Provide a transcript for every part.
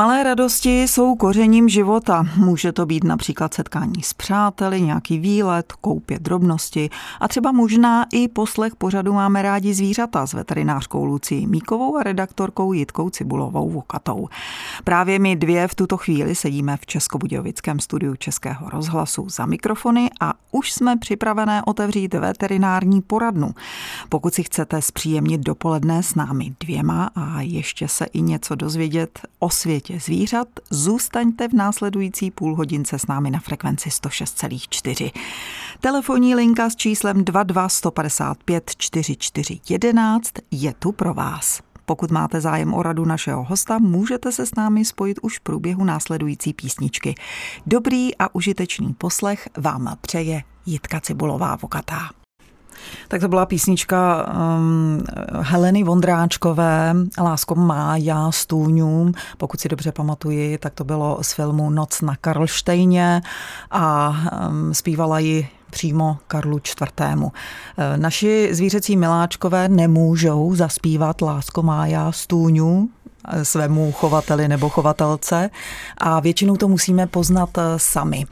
Malé radosti jsou kořením života. Může to být například setkání s přáteli, nějaký výlet, koupě drobnosti a třeba možná i poslech pořadu Máme rádi zvířata s veterinářkou Lucí Míkovou a redaktorkou Jitkou Cibulovou Vokatou. Právě my dvě v tuto chvíli sedíme v Českobudějovickém studiu Českého rozhlasu za mikrofony a už jsme připravené otevřít veterinární poradnu. Pokud si chcete zpříjemnit dopoledne s námi dvěma a ještě se i něco dozvědět o světě, světě zvířat, zůstaňte v následující půl hodince s námi na frekvenci 106,4. Telefonní linka s číslem 22 155 44 11 je tu pro vás. Pokud máte zájem o radu našeho hosta, můžete se s námi spojit už v průběhu následující písničky. Dobrý a užitečný poslech vám přeje Jitka Cibulová Vokatá. Tak to byla písnička um, Heleny Vondráčkové, Lásko má, já stůňům. Pokud si dobře pamatuji, tak to bylo z filmu Noc na Karlštejně a um, zpívala ji přímo Karlu IV. E, naši zvířecí miláčkové nemůžou zaspívat Lásko má já stůňu, svému chovateli nebo chovatelce a většinou to musíme poznat eh, sami.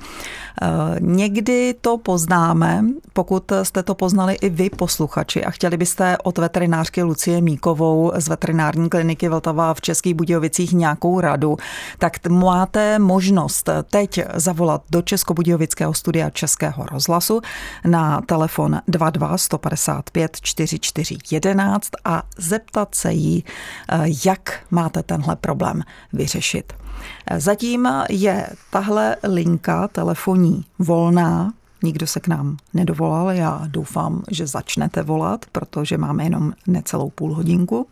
Eh, někdy to poznáme, pokud jste to poznali i vy posluchači a chtěli byste od veterinářky Lucie Míkovou z veterinární kliniky Vltava v Českých Budějovicích nějakou radu, tak máte možnost teď zavolat do Českobudějovického studia Českého rozhlasu na telefon 22 155 44 11 a zeptat se jí, eh, jak máte tenhle problém vyřešit. Zatím je tahle linka telefonní volná, Nikdo se k nám nedovolal, já doufám, že začnete volat, protože máme jenom necelou půl hodinku.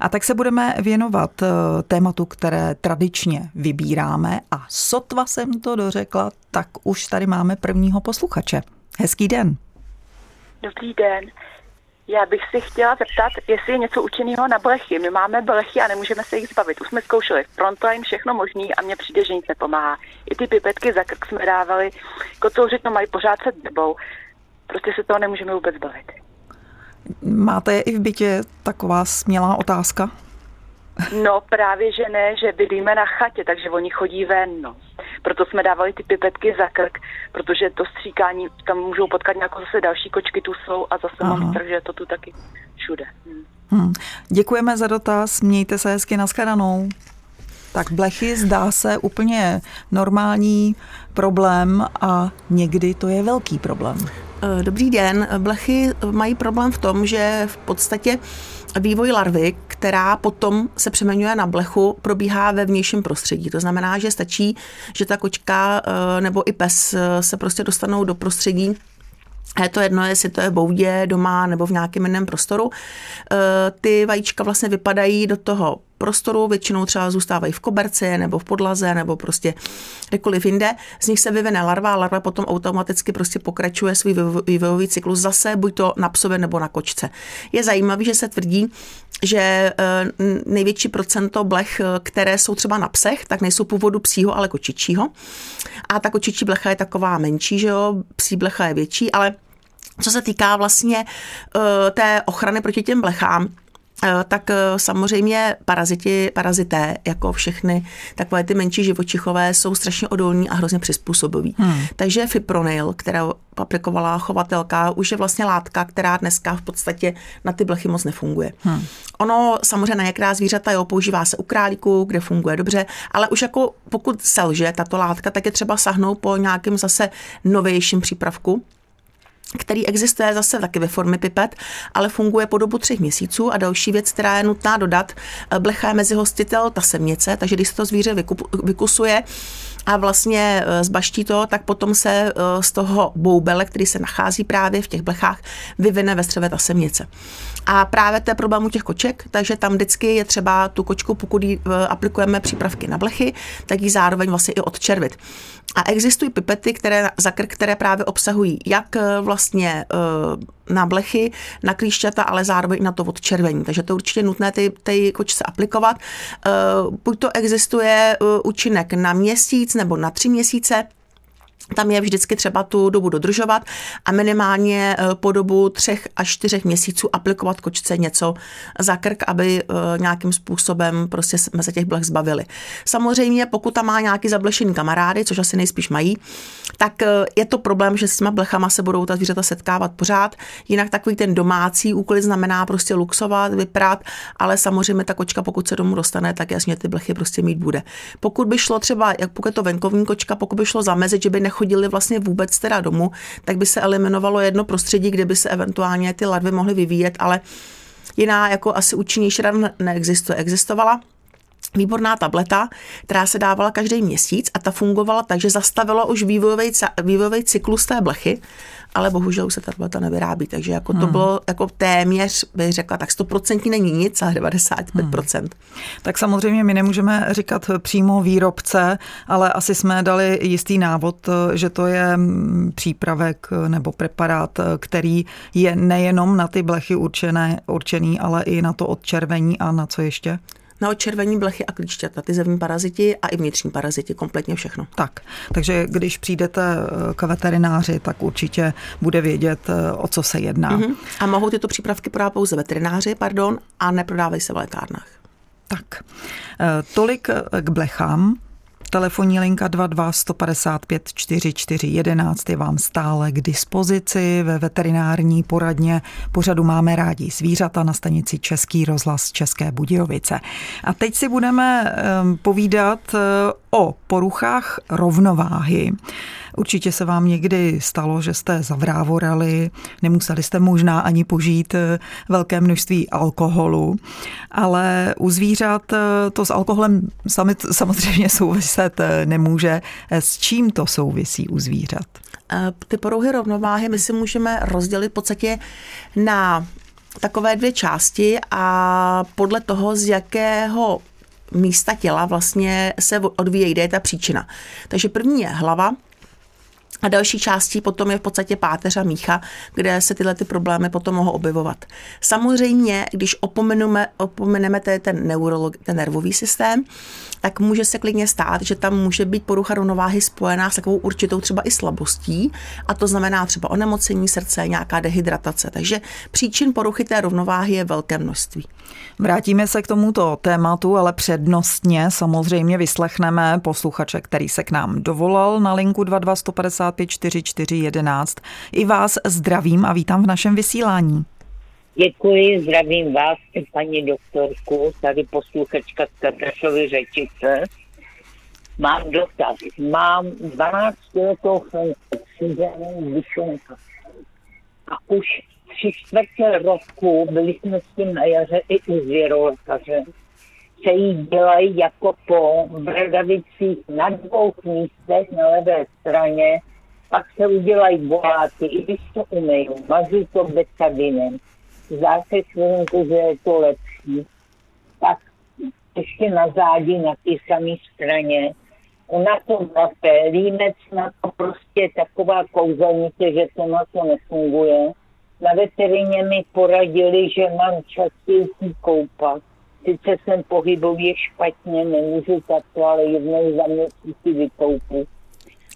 A tak se budeme věnovat eh, tématu, které tradičně vybíráme a sotva jsem to dořekla, tak už tady máme prvního posluchače. Hezký den. Dobrý den. Já bych si chtěla zeptat, jestli je něco učeného na blechy. My máme blechy a nemůžeme se jich zbavit. Už jsme zkoušeli frontline, všechno možný a mně přijde, že nic nepomáhá. I ty pipetky za krk jsme dávali, kotouři to mají pořád se debou. Prostě se toho nemůžeme vůbec zbavit. Máte i v bytě taková smělá otázka? No právě, že ne, že bydlíme na chatě, takže oni chodí ven, no. Proto jsme dávali ty pipetky za krk, protože to stříkání, tam můžou potkat nějakou zase další kočky, tu jsou a zase Aha. mám strach, že to tu taky všude. Hmm. Hmm. Děkujeme za dotaz, mějte se hezky, nashledanou. Tak blechy zdá se úplně normální problém a někdy to je velký problém. Eh, dobrý den. Blechy mají problém v tom, že v podstatě vývoj larvy, která potom se přeměňuje na blechu, probíhá ve vnějším prostředí. To znamená, že stačí, že ta kočka eh, nebo i pes eh, se prostě dostanou do prostředí, a je to jedno, jestli to je v boudě, doma nebo v nějakém jiném prostoru. Ty vajíčka vlastně vypadají do toho prostoru, většinou třeba zůstávají v koberci nebo v podlaze nebo prostě kdekoliv jinde. Z nich se vyvine larva a larva potom automaticky prostě pokračuje svůj vývojový cyklus zase buď to na psově nebo na kočce. Je zajímavé, že se tvrdí, že eh, největší procento blech, eh, které jsou třeba na psech, tak nejsou původu psího, ale kočičího. A ta kočičí blecha je taková menší, že jo, psí blecha je větší, ale co se týká vlastně uh, té ochrany proti těm blechám, tak eh, samozřejmě paraziti, parazité, jako všechny takové ty menší živočichové, jsou strašně odolní a hrozně přizpůsobiví. Hmm. Takže fipronil, kterou aplikovala chovatelka, už je vlastně látka, která dneska v podstatě na ty blechy moc nefunguje. Hmm. Ono samozřejmě na některá zvířata jo, používá se u králíku, kde funguje dobře, ale už jako pokud selže tato látka, tak je třeba sahnout po nějakém zase novějším přípravku, který existuje zase taky ve formě pipet, ale funguje po dobu třech měsíců. A další věc, která je nutná dodat, blecha je mezi hostitel ta semnice, takže když se to zvíře vykusuje, a vlastně e, zbaští to, tak potom se e, z toho boubele, který se nachází právě v těch blechách, vyvine ve střeve ta semnice. A právě to je problém u těch koček, takže tam vždycky je třeba tu kočku, pokud jí e, aplikujeme přípravky na blechy, tak ji zároveň vlastně i odčervit. A existují pipety, které, za krk, které právě obsahují jak vlastně na blechy, na klíšťata, ale zároveň na to odčervení. Takže to je určitě nutné ty, ty kočce aplikovat. Buď to existuje účinek na měsíc nebo na tři měsíce, tam je vždycky třeba tu dobu dodržovat a minimálně eh, po dobu třech až čtyřech měsíců aplikovat kočce něco za krk, aby eh, nějakým způsobem prostě jsme se těch blech zbavili. Samozřejmě, pokud tam má nějaký zablešený kamarády, což asi nejspíš mají, tak eh, je to problém, že s těma blechama se budou ta zvířata setkávat pořád. Jinak takový ten domácí úkol znamená prostě luxovat, vyprat, ale samozřejmě ta kočka, pokud se domů dostane, tak jasně ty blechy prostě mít bude. Pokud by šlo třeba, jak pokud je to venkovní kočka, pokud by šlo zamezit, že by nech nechodili vlastně vůbec teda domů, tak by se eliminovalo jedno prostředí, kde by se eventuálně ty larvy mohly vyvíjet, ale jiná jako asi účinnější rada neexistuje. Existovala výborná tableta, která se dávala každý měsíc a ta fungovala tak, že zastavila už vývojový, vývojový cyklus té blechy ale bohužel už se ta tableta nevyrábí, takže jako to hmm. bylo jako téměř, bych řekla, tak 100% není nic, ale 95%. Hmm. Tak samozřejmě my nemůžeme říkat přímo výrobce, ale asi jsme dali jistý návod, že to je mm, přípravek nebo preparát, který je nejenom na ty blechy určené, určený, ale i na to odčervení a na co ještě? Na odčervení blechy a klíšťata, ty zevní paraziti a i vnitřní paraziti, kompletně všechno. Tak, takže když přijdete eh, k veterináři, tak určitě bude vědět, eh, o co se jedná. Mm-hmm. A mohou tyto přípravky prodávat pouze veterináři, pardon, a neprodávají se v lékárnách. Tak, eh, tolik k blechám. Telefonní linka 22 155 44 11 je vám stále k dispozici ve veterinární poradně. Pořadu máme rádi zvířata na stanici Český rozhlas České Budějovice. A teď si budeme povídat eh, o poruchách rovnováhy. Určitě se vám někdy stalo, že jste zavrávorali, nemuseli jste možná ani požít eh, velké množství alkoholu, ale u zvířat eh, to s alkoholem samozřejmě souviset eh, nemůže. S čím to souvisí u zvířat? Ty poruchy rovnováhy my si můžeme rozdělit v podstatě na takové dvě části a podle toho, z jakého místa těla vlastně se odvíjí, kde je ta příčina. Takže první je hlava, a další částí potom je v podstatě páteř a mícha, kde se tyhle ty problémy potom mohou objevovat. Samozřejmě, když opomeneme, opomeneme ten, neurolog, ten nervový systém, tak může se klidně stát, že tam může být porucha rovnováhy spojená s takovou určitou třeba i slabostí, a to znamená třeba onemocnění srdce, nějaká dehydratace. Takže příčin poruchy té rovnováhy je velké množství. Vrátíme se k tomuto tématu, ale přednostně samozřejmě vyslechneme posluchače, který se k nám dovolal na linku 221554411. I vás zdravím a vítám v našem vysílání. Děkuji, zdravím vás, paní doktorku, tady posluchačka z Katrašovy řečice. Mám dotaz. Mám 12 letou funkci a už tři čtvrtě roku, byli jsme s tím na jaře i u zvěrolékaře, se jí dělají jako po bradavicích na dvou místech na levé straně, pak se udělají boláty, i když to umejí, mažu to betadinem zdá se chvilinku, že je to lepší, tak ještě na zádi, na té samé straně, ona to zase, límec na to prostě taková kouzelnice, že to na to nefunguje. Na veterině mi poradili, že mám častěji koupat. Sice jsem pohybově špatně, nemůžu takto, ale jednou za měsíc si vykoupu.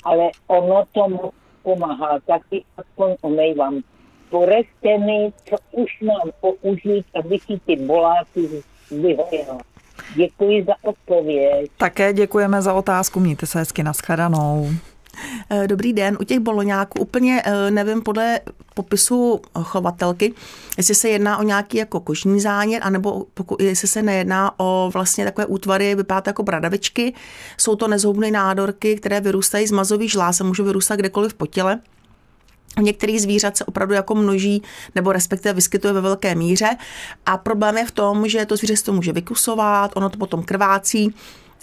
Ale ono to moc pomáhá, taky aspoň omejvám poraďte mi, co už mám použít, aby si ty boláky vyhojila. Děkuji za odpověď. Také děkujeme za otázku, mějte se hezky naschledanou. Eh, dobrý den. U těch boloňáků úplně eh, nevím podle popisu chovatelky, jestli se jedná o nějaký jako kožní zánět, anebo pokud, jestli se nejedná o vlastně takové útvary, vypadá jako bradavičky. Jsou to nezhoubné nádorky, které vyrůstají z mazových žláz a můžou vyrůstat kdekoliv po těle. Některých zvířat se opravdu jako množí nebo respektive vyskytuje ve velké míře a problém je v tom, že to zvíře se to může vykusovat, ono to potom krvácí,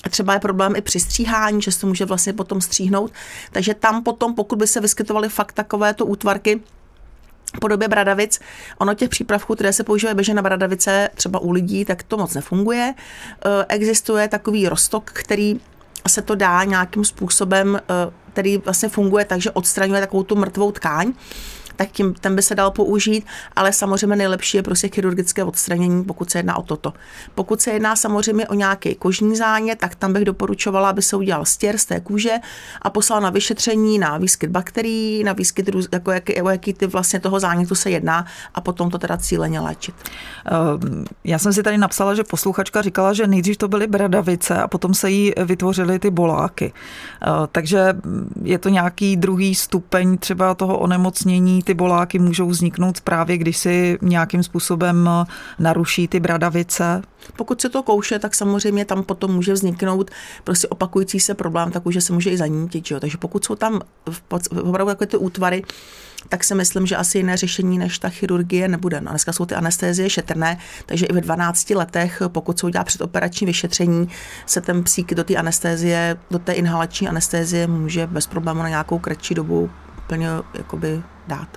Třeba je problém i při stříhání, že se může vlastně potom stříhnout. Takže tam potom, pokud by se vyskytovaly fakt takovéto útvarky, podobě bradavic. Ono těch přípravků, které se používají běžně na bradavice, třeba u lidí, tak to moc nefunguje. E, existuje takový rostok, který se to dá nějakým způsobem, e, který vlastně funguje tak, že odstraňuje takovou tu mrtvou tkáň. Tak tím ten by se dal použít, ale samozřejmě nejlepší je prostě chirurgické odstranění, pokud se jedná o toto. Pokud se jedná samozřejmě o nějaký kožní zánět, tak tam bych doporučovala, aby se udělal stěr z té kůže a poslal na vyšetření na výskyt bakterií, na výskyt, jako jaký, o jaký ty vlastně toho zánětu se jedná a potom to teda cíleně léčit. Ehm, já jsem si tady napsala, že posluchačka říkala, že nejdřív to byly bradavice a potom se jí vytvořily ty boláky. Ehm, takže je to nějaký druhý stupeň třeba toho onemocnění, ty boláky můžou vzniknout právě, když si nějakým způsobem naruší ty bradavice? Pokud se to kouše, tak samozřejmě tam potom může vzniknout prostě opakující se problém, tak už se může i zanítit. Že jo? Takže pokud jsou tam opravdu takové ty útvary, tak si myslím, že asi jiné řešení než ta chirurgie nebude. No, dneska jsou ty anestézie šetrné, takže i ve 12 letech, pokud se udělá předoperační vyšetření, se ten psík do té anestézie, do té inhalační anestézie může bez problému na nějakou kratší dobu úplně jakoby dát.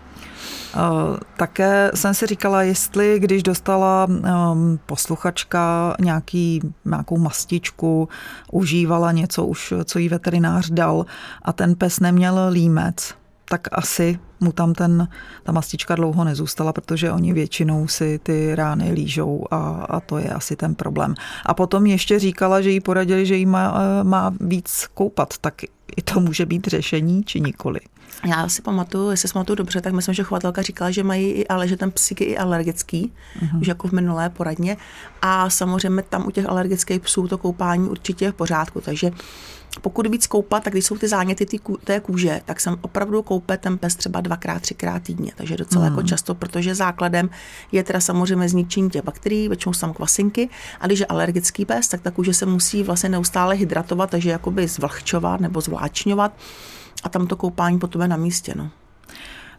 Eh, také jsem si říkala, jestli když dostala ehm, posluchačka nějaký, nějakou mastičku, užívala něco už, co jí veterinář dal a ten pes neměl límec, tak asi mu tam ten, ta mastička dlouho nezůstala, protože oni většinou si ty rány lížou a, a to je asi ten problém. A potom ještě říkala, že jí poradili, že jí má, eh, má víc koupat, tak i to může být řešení, či nikoli. Já si pamatuju, jestli si pamatuju dobře, tak myslím, že chovatelka říkala, že mají i, ale že ten psík je i alergický, uh-huh. už jako v minulé poradně. A samozřejmě tam u těch alergických psů to koupání určitě je v pořádku. Takže pokud víc koupat, tak když jsou ty záněty ty, té kůže, tak jsem opravdu koupe ten pes třeba dvakrát, třikrát týdně, takže docela mm. jako často, protože základem je teda samozřejmě zničení těch bakterií, většinou jsou tam kvasinky, a když je alergický pes, tak ta kůže se musí vlastně neustále hydratovat, takže jakoby zvlhčovat nebo zvláčňovat a tam to koupání potom je na místě. No.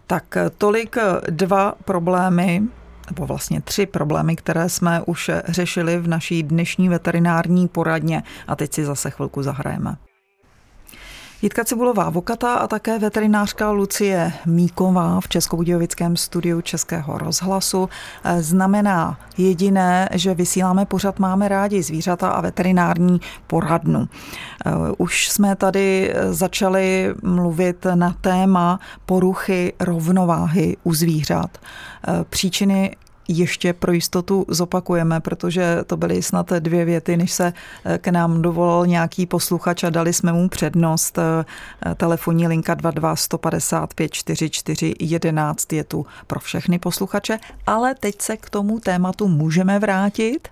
Tak tolik dva problémy, nebo vlastně tři problémy, které jsme už řešili v naší dnešní veterinární poradně a teď si zase chvilku zahrajeme. Jitka Cibulová Vokata a také veterinářka Lucie Míková v Českobudějovickém studiu Českého rozhlasu eh, znamená jediné, že vysíláme pořad Máme rádi zvířata a veterinární poradnu. Eh, už jsme tady eh, začali mluvit na téma poruchy rovnováhy u zvířat. Příčiny ještě pro jistotu zopakujeme, protože to byly snad dvě věty, než se eh, k nám dovolal nějaký posluchač a dali jsme mu přednost. Eh, telefonní linka 22 155 44 11 je tu pro všechny posluchače, ale teď se k tomu tématu můžeme vrátit.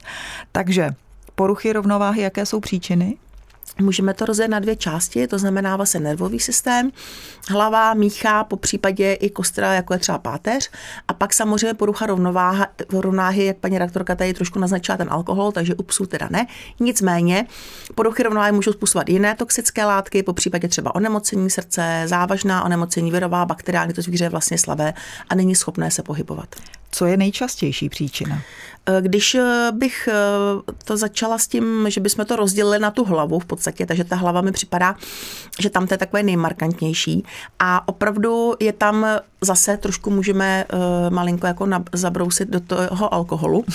Takže poruchy rovnováhy, jaké jsou příčiny? Můžeme to rozdělit na dvě části, to znamená vlastně nervový systém, hlava, mícha, po případě i kostra, jako je třeba páteř. A pak samozřejmě porucha rovnováha, rovnáhy, jak paní rektorka tady trošku naznačila ten alkohol, takže u psů teda ne. Nicméně poruchy rovnováhy můžou způsobovat jiné toxické látky, po případě třeba onemocnění srdce, závažná onemocnění virová, bakteriální, to zvíře je vlastně slabé a není schopné se pohybovat. Co je nejčastější příčina? Eh, když eh, bych eh, to začala s tím, že bychom to rozdělili na tu hlavu v podstatě, takže ta hlava mi připadá, že tam to je takové nejmarkantnější a opravdu je tam zase trošku můžeme malinko jako zabrousit do toho alkoholu.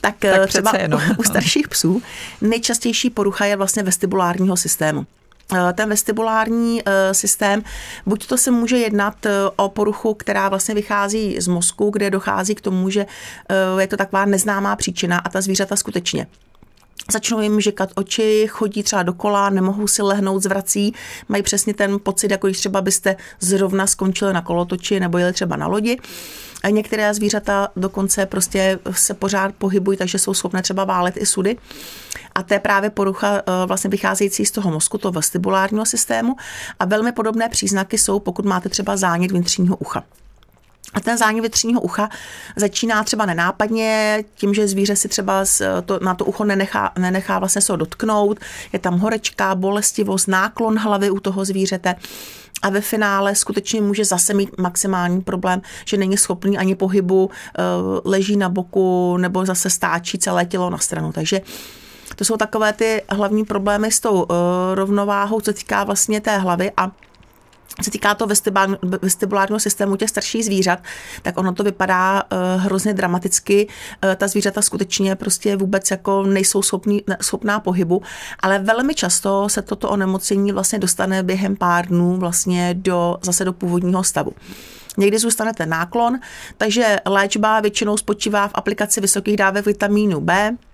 Tak, tak třeba jenom. u starších psů nejčastější porucha je vlastně vestibulárního systému. Eh, ten vestibulární eh, systém, buď to se může jednat eh, o poruchu, která vlastně vychází z mozku, kde dochází k tomu, že je to taková neznámá příčina a ta zvířata skutečně začnou jim žekat oči, chodí třeba dokola, nemohou si lehnout, zvrací, mají přesně ten pocit, jako když třeba byste zrovna skončili na kolotoči nebo jeli třeba na lodi. A některé zvířata dokonce prostě se pořád pohybují, takže jsou schopné třeba válet i sudy. A to je právě porucha eh, vlastně vycházející z toho mozku, toho vestibulárního systému. A velmi podobné příznaky jsou, pokud máte třeba zánět vnitřního ucha. A ten zánět vnitřního ucha začíná třeba nenápadně, tím, že zvíře si třeba to, na to ucho nenechá, nenechá vlastně se ho dotknout, je tam horečka, bolestivost, náklon hlavy u toho zvířete. A ve finále skutečně může zase mít maximální problém, že není schopný ani pohybu, eh, leží na boku nebo zase stáčí celé tělo na stranu. Takže to jsou takové ty hlavní problémy s tou eh, rovnováhou, co týká vlastně té hlavy. A se týká to vestibulárního systému těch starších zvířat, tak ono to vypadá uh, hrozně dramaticky. Uh, ta zvířata skutečně prostě vůbec jako nejsou schopní, schopná pohybu, ale velmi často se toto onemocnění vlastně dostane během pár dnů vlastně do, zase do původního stavu. Někdy zůstane ten náklon, takže léčba většinou spočívá v aplikaci vysokých dávek vitamínu B, Eh,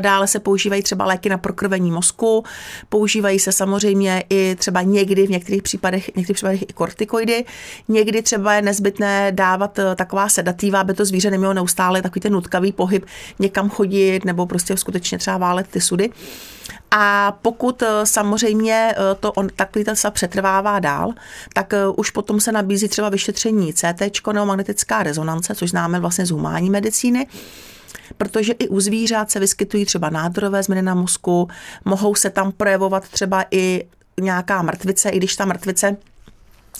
dále se používají třeba léky na prokrvení mozku, používají se samozřejmě i třeba někdy v některých případech, v některých případech i kortikoidy. Někdy třeba je nezbytné dávat eh, taková sedativa, aby to zvíře nemělo neustále takový ten nutkavý pohyb, někam chodit nebo prostě skutečně třeba válet ty sudy. A pokud eh, samozřejmě to on takový ten přetrvává dál, tak už potom se nabízí třeba vyšetření CT nebo magnetická rezonance, což známe vlastně z humánní medicíny protože i u zvířat se vyskytují třeba nádorové změny na mozku, mohou se tam projevovat třeba i nějaká mrtvice, i když ta mrtvice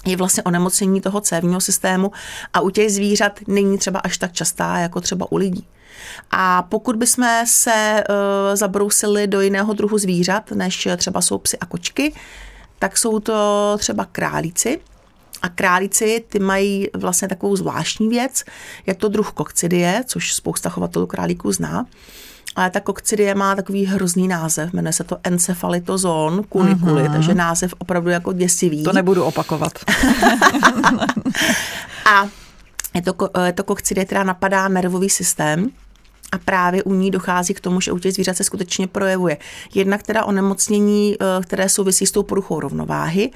je vlastně onemocnění toho cévního systému a u těch zvířat není třeba až tak častá jako třeba u lidí. A pokud bychom se uh, zabrousili do jiného druhu zvířat, než třeba jsou psy a kočky, tak jsou to třeba králíci, a králíci, ty mají vlastně takovou zvláštní věc, je to druh kokcidie, což spousta chovatelů králíků zná. Ale ta kokcidie má takový hrozný název, jmenuje se to encefalitozon kuniculi, uh-huh. takže název opravdu jako děsivý. To nebudu opakovat. a je to, je to kokcidie, která napadá nervový systém a právě u ní dochází k tomu, že u těch zvířat se skutečně projevuje. Jednak teda onemocnění, eh, které souvisí s tou poruchou rovnováhy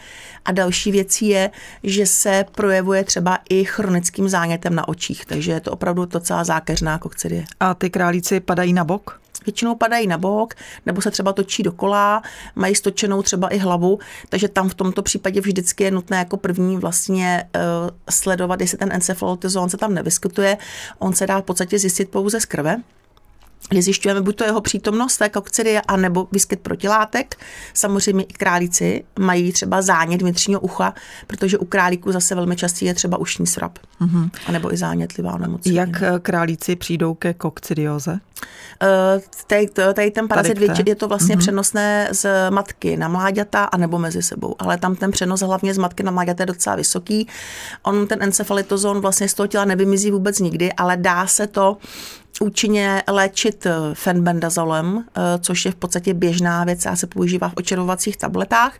a další věcí je, že se projevuje třeba i chronickým zánětem na očích, takže je to opravdu docela zákeřná kokcidie. A ty králíci padají na bok? Většinou padají na bok, nebo se třeba točí dokola, mají stočenou třeba i hlavu, takže tam v tomto případě vždycky je nutné jako první vlastně uh, sledovat, jestli ten encefalotizón se tam nevyskytuje. On se dá v podstatě zjistit pouze z krve kdy zjišťujeme buď to jeho přítomnost té kokcidie, anebo výskyt protilátek. Samozřejmě i králíci mají třeba zánět vnitřního ucha, protože u králíků zase velmi častý je třeba ušní srap, mm-hmm. anebo i zánětlivá nemocní. Jak eh, králíci přijdou ke kokcidioze? Uh, tady, tady ten parazit tady je to vlastně mm-hmm. přenosné z matky na mláďata a nebo mezi sebou, ale tam ten přenos hlavně z matky na mláďata je docela vysoký. On ten encefalitozon vlastně z toho těla nevymizí vůbec nikdy, ale dá se to účinně léčit eh, fenbendazolem, eh, což je v podstatě běžná věc a se používá v očarovacích tabletách,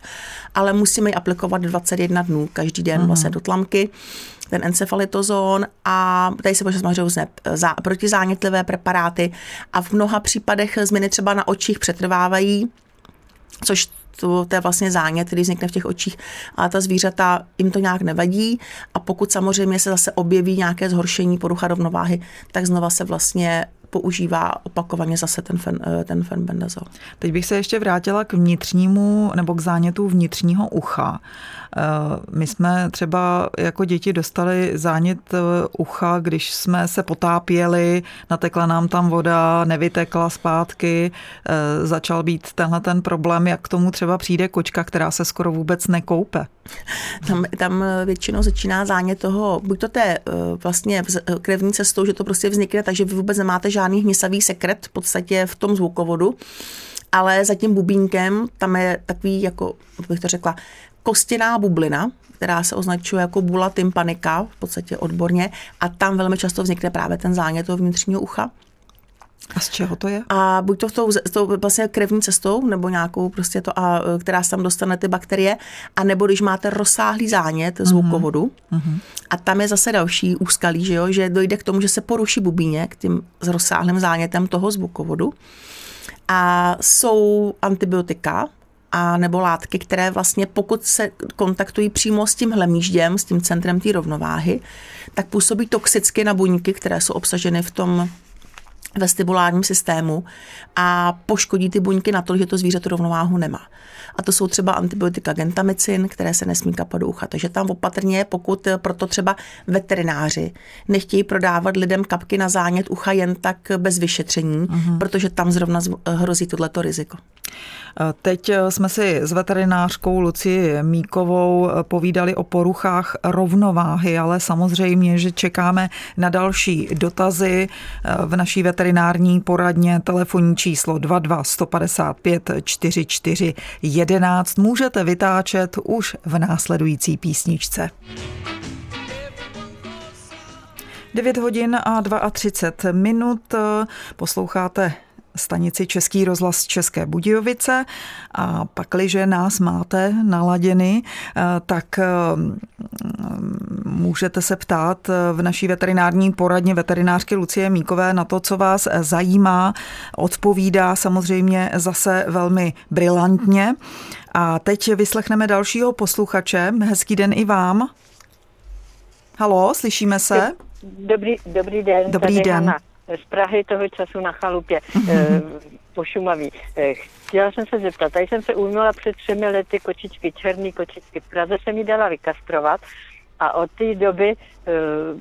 ale musíme ji aplikovat 21 dnů každý den uh-huh. vlastně do tlamky ten encefalitozón a tady se samozřejmě různé eh, protizánětlivé preparáty a v mnoha případech změny třeba na očích přetrvávají, což to, to je vlastně zánět, který vznikne v těch očích, ale ta zvířata jim to nějak nevadí. A pokud samozřejmě se zase objeví nějaké zhoršení porucha rovnováhy, tak znova se vlastně používá opakovaně zase ten, fen, eh, ten fenbendazol. Teď bych se ještě vrátila k vnitřnímu nebo k zánětu vnitřního ucha. Eh, my jsme třeba jako děti dostali zánět eh, ucha, když jsme se potápěli, natekla nám tam voda, nevytekla zpátky, začal být tenhle ten problém, jak k tomu třeba přijde kočka, která se skoro vůbec nekoupe. Tam, tam většinou začíná zánět toho, buď to té vlastně krevní cestou, že to prostě vznikne, takže vy vůbec nemáte žádný žádný hnisavý sekret v podstatě v tom zvukovodu, ale za tím bubínkem tam je takový, jako bych to řekla, kostěná bublina, která se označuje jako bula tympanika, v podstatě odborně, a tam velmi často vznikne právě ten zánět toho vnitřního ucha. A z čeho to je? A buď to tou, tou vlastně krevní cestou, nebo nějakou prostě to, a, která se tam dostane ty bakterie, a nebo když máte rozsáhlý zánět mhm. zvukovodu, mm-hmm. a tam je zase další úskalí, že, jo, že dojde k tomu, že se poruší bubínek tím s rozsáhlým zánětem toho zvukovodu. A jsou antibiotika, a nebo látky, které vlastně pokud se kontaktují přímo s tím hlemížděm, s tím centrem té rovnováhy, tak působí toxicky na buňky, které jsou obsaženy v tom vestibulárním systému a poškodí ty buňky na to, že to zvíře tu rovnováhu nemá. A to jsou třeba antibiotika gentamicin, které se nesmí kapat do ucha. Takže tam opatrně, pokud proto třeba veterináři nechtějí prodávat lidem kapky na zánět ucha jen tak bez vyšetření, uh-huh. protože tam zrovna hrozí tohleto riziko. Teď jsme si s veterinářkou Luci Míkovou povídali o poruchách rovnováhy, ale samozřejmě, že čekáme na další dotazy v naší veterinární poradně telefonní číslo 22 155 44 11 můžete vytáčet už v následující písničce. 9 hodin a 32 minut. Posloucháte stanici Český rozhlas České Budějovice. A pakliže nás máte naladěny, eh, tak eh, můžete se ptát v naší veterinární poradně veterinářky Lucie Míkové na to, co vás zajímá. Odpovídá samozřejmě zase velmi brilantně. A teď vyslechneme dalšího posluchače. Hezký den i vám. Halo, slyšíme se? Dobrý, dobrý den. Dobrý den. Hana z Prahy toho času na chalupě mm-hmm. po Šumaví. Eh, chtěla jsem se zeptat, tady jsem se ujmula před třemi lety kočičky, černý kočičky. V Praze jsem ji dala vykastrovat a od té doby e,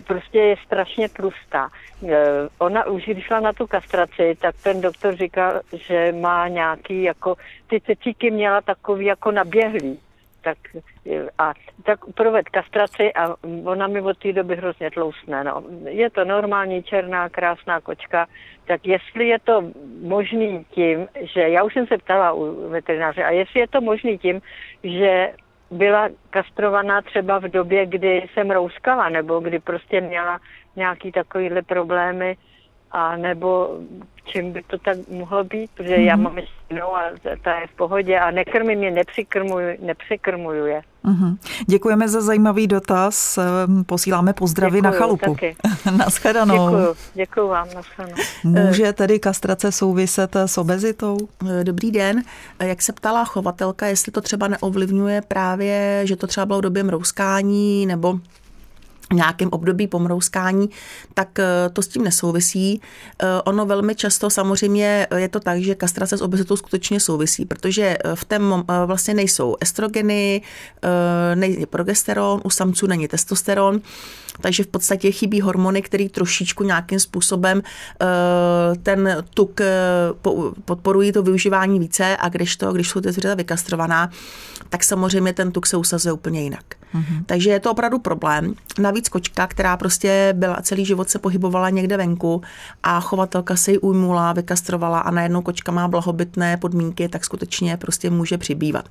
prostě je strašně tlustá. E, ona už když šla na tu kastraci, tak ten doktor říkal, že má nějaký jako, ty cecíky měla takový jako naběhlý tak a tak proved kastraci a ona mi od té doby hrozně tlousne. No. Je to normální černá, krásná kočka, tak jestli je to možný tím, že já už jsem se ptala u veterináře, a jestli je to možný tím, že byla kastrovaná třeba v době, kdy jsem rouskala, nebo kdy prostě měla nějaký takovýhle problémy, a nebo čím by to tak mohlo být, protože mm-hmm. já mhm. mám ještě a ta je v pohodě a nekrmím je, nepřikrmuju, nepřikrmuju je. Mm-hmm. Děkujeme za zajímavý dotaz, ehm, posíláme pozdravy Děkuju, na chalupu. Taky. naschledanou. Děkuju, děkuju vám, naschledanou. Může tedy kastrace souviset s obezitou? Dobrý den. Jak se ptala chovatelka, jestli to třeba neovlivňuje právě, že to třeba bylo v době mrouskání nebo nějakém období pomrouskání, tak eh, to s tím nesouvisí. Eh, ono velmi často samozřejmě je to tak, že kastrace s obezitou skutečně souvisí, protože eh, v tom vlastně nejsou estrogeny, není progesteron, u samců není testosteron, takže v podstatě chybí hormony, které trošičku nějakým způsobem ten tuk podporují to využívání více a když to, když jsou ty zvířata vykastrovaná, tak samozřejmě ten tuk se usazuje úplně jinak. Mm-hmm. Takže je to opravdu problém. Navíc kočka, která prostě byla celý život se pohybovala někde venku a chovatelka se ji ujmula, vykastrovala a najednou kočka má blahobytné podmínky, tak skutečně prostě může přibývat.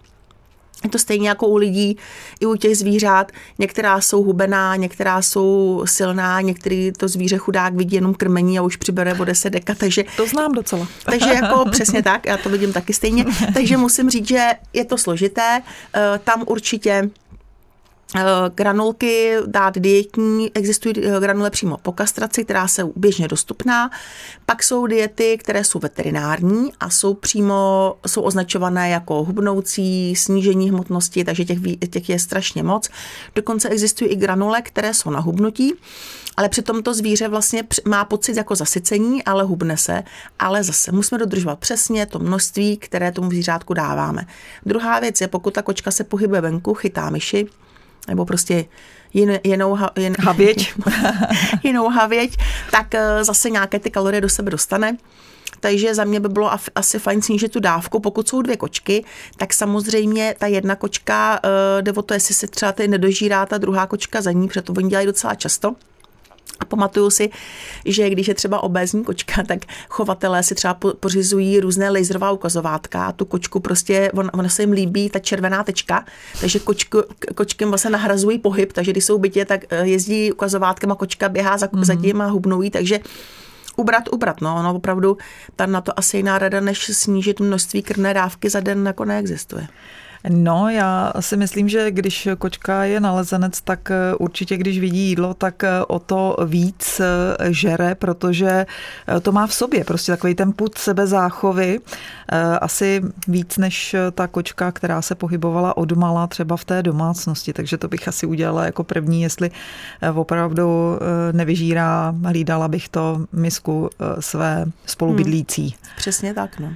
Je to stejně jako u lidí, i u těch zvířat. Některá jsou hubená, některá jsou silná, některý to zvíře chudák vidí jenom krmení a už přibere o 10 deka, takže... To znám docela. Takže jako přesně tak, já to vidím taky stejně. Takže musím říct, že je to složité. Eh, tam určitě granulky dát dietní, existují eh, granule přímo po kastraci, která jsou běžně dostupná. Pak jsou diety, které jsou veterinární a jsou přímo, jsou označované jako hubnoucí, snížení hmotnosti, takže těch, těch je strašně moc. Dokonce existují i granule, které jsou na hubnutí, ale přitom to zvíře vlastně má pocit jako zasycení, ale hubne se, ale zase musíme dodržovat přesně to množství, které tomu zvířátku dáváme. Druhá věc je, pokud ta kočka se pohybuje venku, chytá myši, nebo prostě jin, jinou, jen, havěť. jinou havěť, tak eh, zase nějaké ty kalorie do sebe dostane. Takže za mě by bylo asi fajn snížit tu dávku. Pokud jsou dvě kočky, tak samozřejmě ta jedna kočka eh, jde o to, jestli se třeba ty nedožírá ta druhá kočka za ní, protože to oni dělají docela často. A pamatuju si, že když je třeba obézní kočka, tak chovatelé si třeba pořizují různé laserová ukazovátka a tu kočku prostě, on, ona se jim líbí ta červená tečka, takže kočku, kočkem vlastně nahrazují pohyb, takže když jsou bytě, tak eh, jezdí ukazovátkem a kočka běhá za, mm-hmm. za tím a hubnou takže ubrat, ubrat, no, no opravdu tam na to asi jiná rada, než snížit množství krvné dávky za den, jako neexistuje. No, já si myslím, že když kočka je nalezenec, tak eh, určitě, když vidí jídlo, tak eh, o to víc eh, žere, protože to má v sobě prostě takový ten put sebezáchovy, asi víc než ta kočka, která se pohybovala odmala třeba v té domácnosti, takže to bych asi udělala jako první, jestli opravdu nevyžírá, hlídala bych to misku své spolubydlící. Hmm. Přesně tak, no.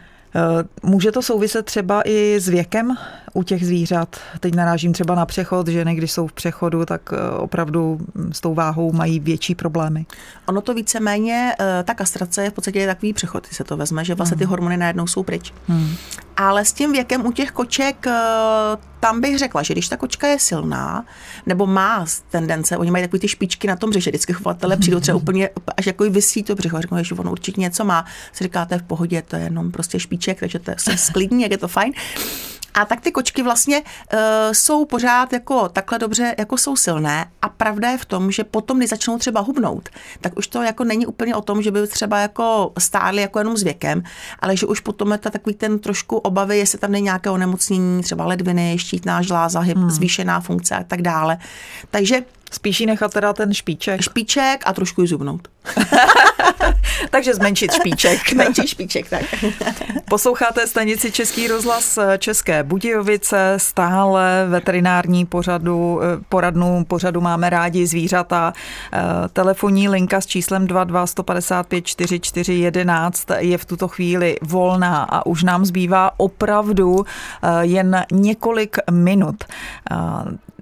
Může to souviset třeba i s věkem u těch zvířat? Teď narážím třeba na přechod, že když jsou v přechodu, tak eh, opravdu s tou váhou mají větší problémy. Ono to víceméně, eh, ta kastrace je v podstatě takový přechod, když se to vezme, že vlastně ty hmm. hormony najednou jsou pryč. Hmm. Ale s tím věkem u těch koček, tam bych řekla, že když ta kočka je silná, nebo má tendence, oni mají takové ty špičky na tom břeše, vždycky chovatele přijdou třeba úplně, až jako vysí to břicho, řeknou, že on určitě něco má, si říkáte v pohodě, to je jenom prostě špiček, takže to je sklidní, jak je to fajn. A tak ty kočky vlastně uh, jsou pořád jako takhle dobře, jako jsou silné a pravda je v tom, že potom, když začnou třeba hubnout, tak už to jako není úplně o tom, že by třeba jako stály jako jenom s věkem, ale že už potom je to takový ten trošku obavy, jestli tam není nějaké onemocnění, třeba ledviny, štítná žláza, hyb, hmm. zvýšená funkce a tak dále. Takže Spíš jí nechat teda ten špíček. Špíček a trošku ji zubnout. Takže zmenšit špíček. Zmenšit špíček, tak. Posloucháte stanici Český rozhlas České Budějovice, stále veterinární pořadu, eh, poradnu pořadu máme rádi zvířata. Eh, telefonní linka s číslem 22 155 44 11 je v tuto chvíli volná a už nám zbývá opravdu eh, jen několik minut.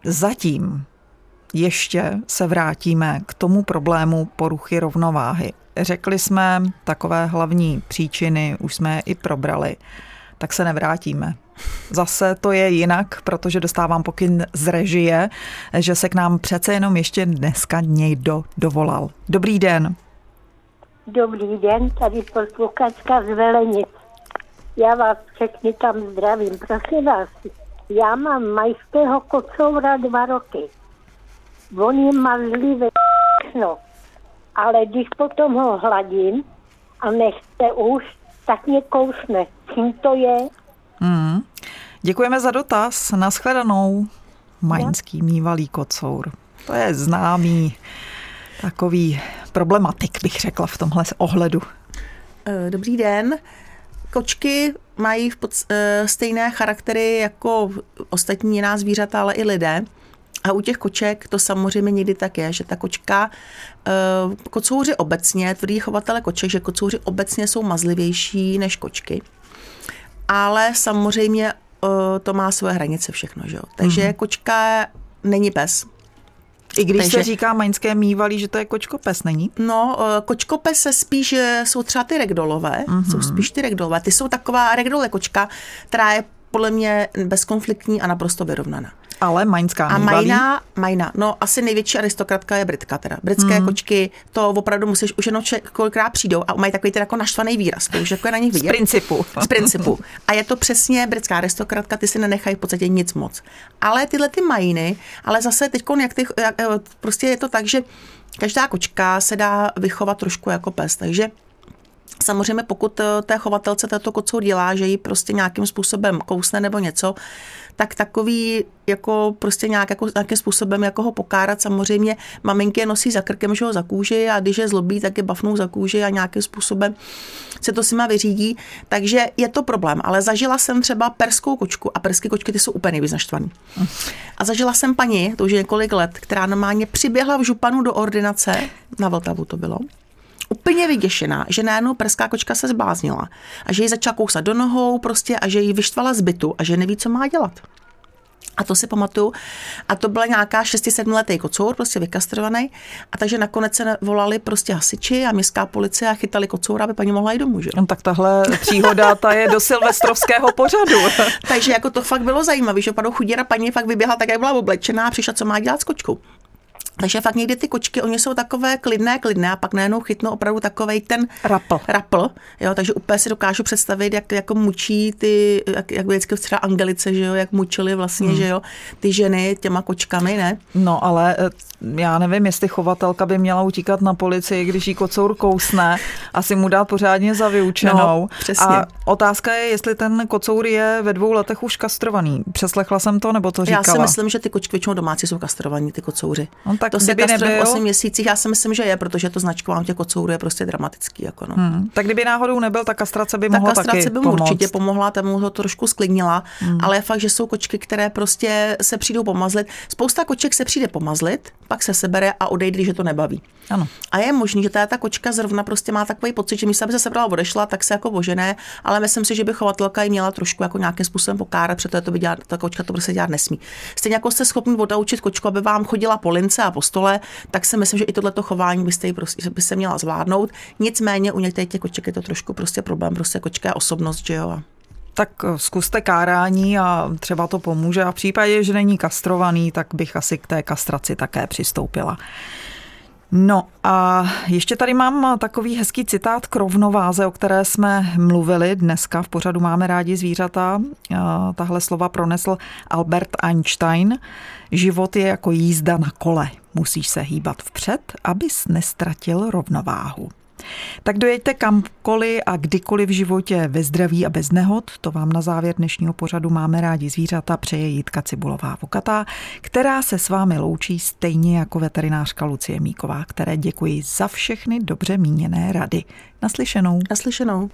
Zatím ještě se vrátíme k tomu problému poruchy rovnováhy. Řekli jsme takové hlavní příčiny, už jsme je i probrali, tak se nevrátíme. Zase to je jinak, protože dostávám pokyn z režie, že se k nám přece jenom ještě dneska někdo dovolal. Dobrý den. Dobrý den, tady posluchačka z Velenic. Já vás všechny tam zdravím. Prosím vás, já mám majského kocoura dva roky. On je mazlivý, no ale když potom ho hladím a nechce už, tak mě kousne. Čím to je? Hmm. Děkujeme za dotaz. Naschledanou. Majnský mývalý kocour. To je známý takový problematik, bych řekla v tomhle ohledu. Eh, dobrý den. Kočky mají v pod, eh, stejné charaktery jako ostatní jiná zvířata, ale i lidé. A u těch koček to samozřejmě někdy tak je, že ta kočka, eh, kocouři obecně, tvrdí chovatele koček, že kocouři obecně jsou mazlivější než kočky. Ale samozřejmě eh, to má svoje hranice všechno, že jo. Takže mm-hmm. kočka není pes. I když Takže, se říká maňské mývalí, že to je kočkopes, není? No, eh, kočkopes se spíš, jsou třeba ty regdolové, mm-hmm. jsou spíš ty regdolové. Ty jsou taková regdole kočka, která je podle mě bezkonfliktní a naprosto vyrovnaná. Ale maňská A majna, majna, no asi největší aristokratka je Britka teda. Britské mm. kočky, to opravdu musíš, už jenom kolikrát přijdou a mají takový ten jako naštvaný výraz, to už jako je na nich vidět. Z principu. Z principu. A je to přesně britská aristokratka, ty si nenechají v podstatě nic moc. Ale tyhle ty majiny, ale zase teď, jak ty, jak, eh, prostě je to tak, že každá kočka se dá vychovat trošku jako pes, takže Samozřejmě pokud eh, té chovatelce tato kocou dělá, že ji prostě nějakým způsobem kousne nebo něco, tak takový jako prostě nějak, jako, nějakým způsobem jako ho pokárat. Samozřejmě maminky je nosí za krkem, že ho za kůži a když je zlobí, tak je bafnou za kůži a nějakým způsobem se to si má vyřídí. Takže je to problém. Ale zažila jsem třeba perskou kočku a perské kočky ty jsou úplně nejvíc naštvaný. A zažila jsem paní, to už je několik let, která normálně přiběhla v županu do ordinace, na Vltavu to bylo, úplně vyděšená, že najednou perská kočka se zbláznila a že ji začala kousat do nohou prostě a že ji vyštvala z bytu a že neví, co má dělat. A to si pamatuju. A to byla nějaká 6-7 letý kocour, prostě vykastrovaný. A takže nakonec se volali prostě hasiči a městská policie a chytali kocoura, aby paní mohla jít domů. Že? No, tak tahle příhoda, ta je do silvestrovského pořadu. takže jako to fakt bylo zajímavé, že opravdu chudíra paní fakt vyběhla tak, jak byla oblečená a přišla, co má dělat s kočkou. Takže fakt někdy ty kočky, oni jsou takové klidné, klidné a pak najednou chytnou opravdu takovej ten rapl. rapl jo, takže úplně si dokážu představit, jak jako mučí ty, jak, jak vždycky třeba Angelice, že jo, jak mučili vlastně, hmm. že jo, ty ženy těma kočkami, ne? No ale eh, já nevím, jestli chovatelka by měla utíkat na policii, když jí kocour kousne, asi mu dát pořádně za vyučenou. No, přesně. A otázka je, jestli ten kocour je ve dvou letech už kastrovaný. Přeslechla jsem to, nebo to říkala? Já si myslím, že ty kočky většinou domácí jsou kastrovaní, ty kocouři. No, tak to se kastruje v 8 měsících, já si myslím, že je, protože to značkování těch kocourů je prostě dramatický. Jako no. hmm. Tak kdyby náhodou nebyl, tak kastrace by mohla ta kastrace taky by mu určitě pomohla, tam mu to trošku sklidnila, hmm. ale je fakt, že jsou kočky, které prostě se přijdou pomazlit. Spousta koček se přijde pomazlit, pak se sebere a odejde, je to nebaví. Ano. A je možný, že ta, ta kočka zrovna prostě má takový pocit, že místo, aby se sebrala odešla, tak se jako ožené, ale myslím si, že by chovatelka ji měla trošku jako nějakým způsobem pokárat, protože to by dělat, ta kočka to prostě dělat nesmí. Stejně jako jste schopni odaučit kočku, aby vám chodila po lince a po stole, tak si myslím, že i tohleto chování byste, prostě, by se měla zvládnout. Nicméně u některých těch koček je to trošku prostě problém, prostě kočka je osobnost, že jo. Tak eh, zkuste kárání a třeba to pomůže. A v případě, že není kastrovaný, tak bych asi k té kastraci také přistoupila. No a ještě tady mám takový hezký citát k rovnováze, o které jsme mluvili dneska. V pořadu máme rádi zvířata. Tahle slova pronesl Albert Einstein. Život je jako jízda na kole. Musíš se hýbat vpřed, abys nestratil rovnováhu. Tak dojeďte kamkoliv a kdykoliv v životě ve zdraví a bez nehod. To vám na závěr dnešního pořadu máme rádi zvířata, přeje Jitka Cibulová Vokatá, která se s vámi loučí stejně jako veterinářka Lucie Míková, které děkuji za všechny dobře míněné rady. Naslyšenou. Naslyšenou.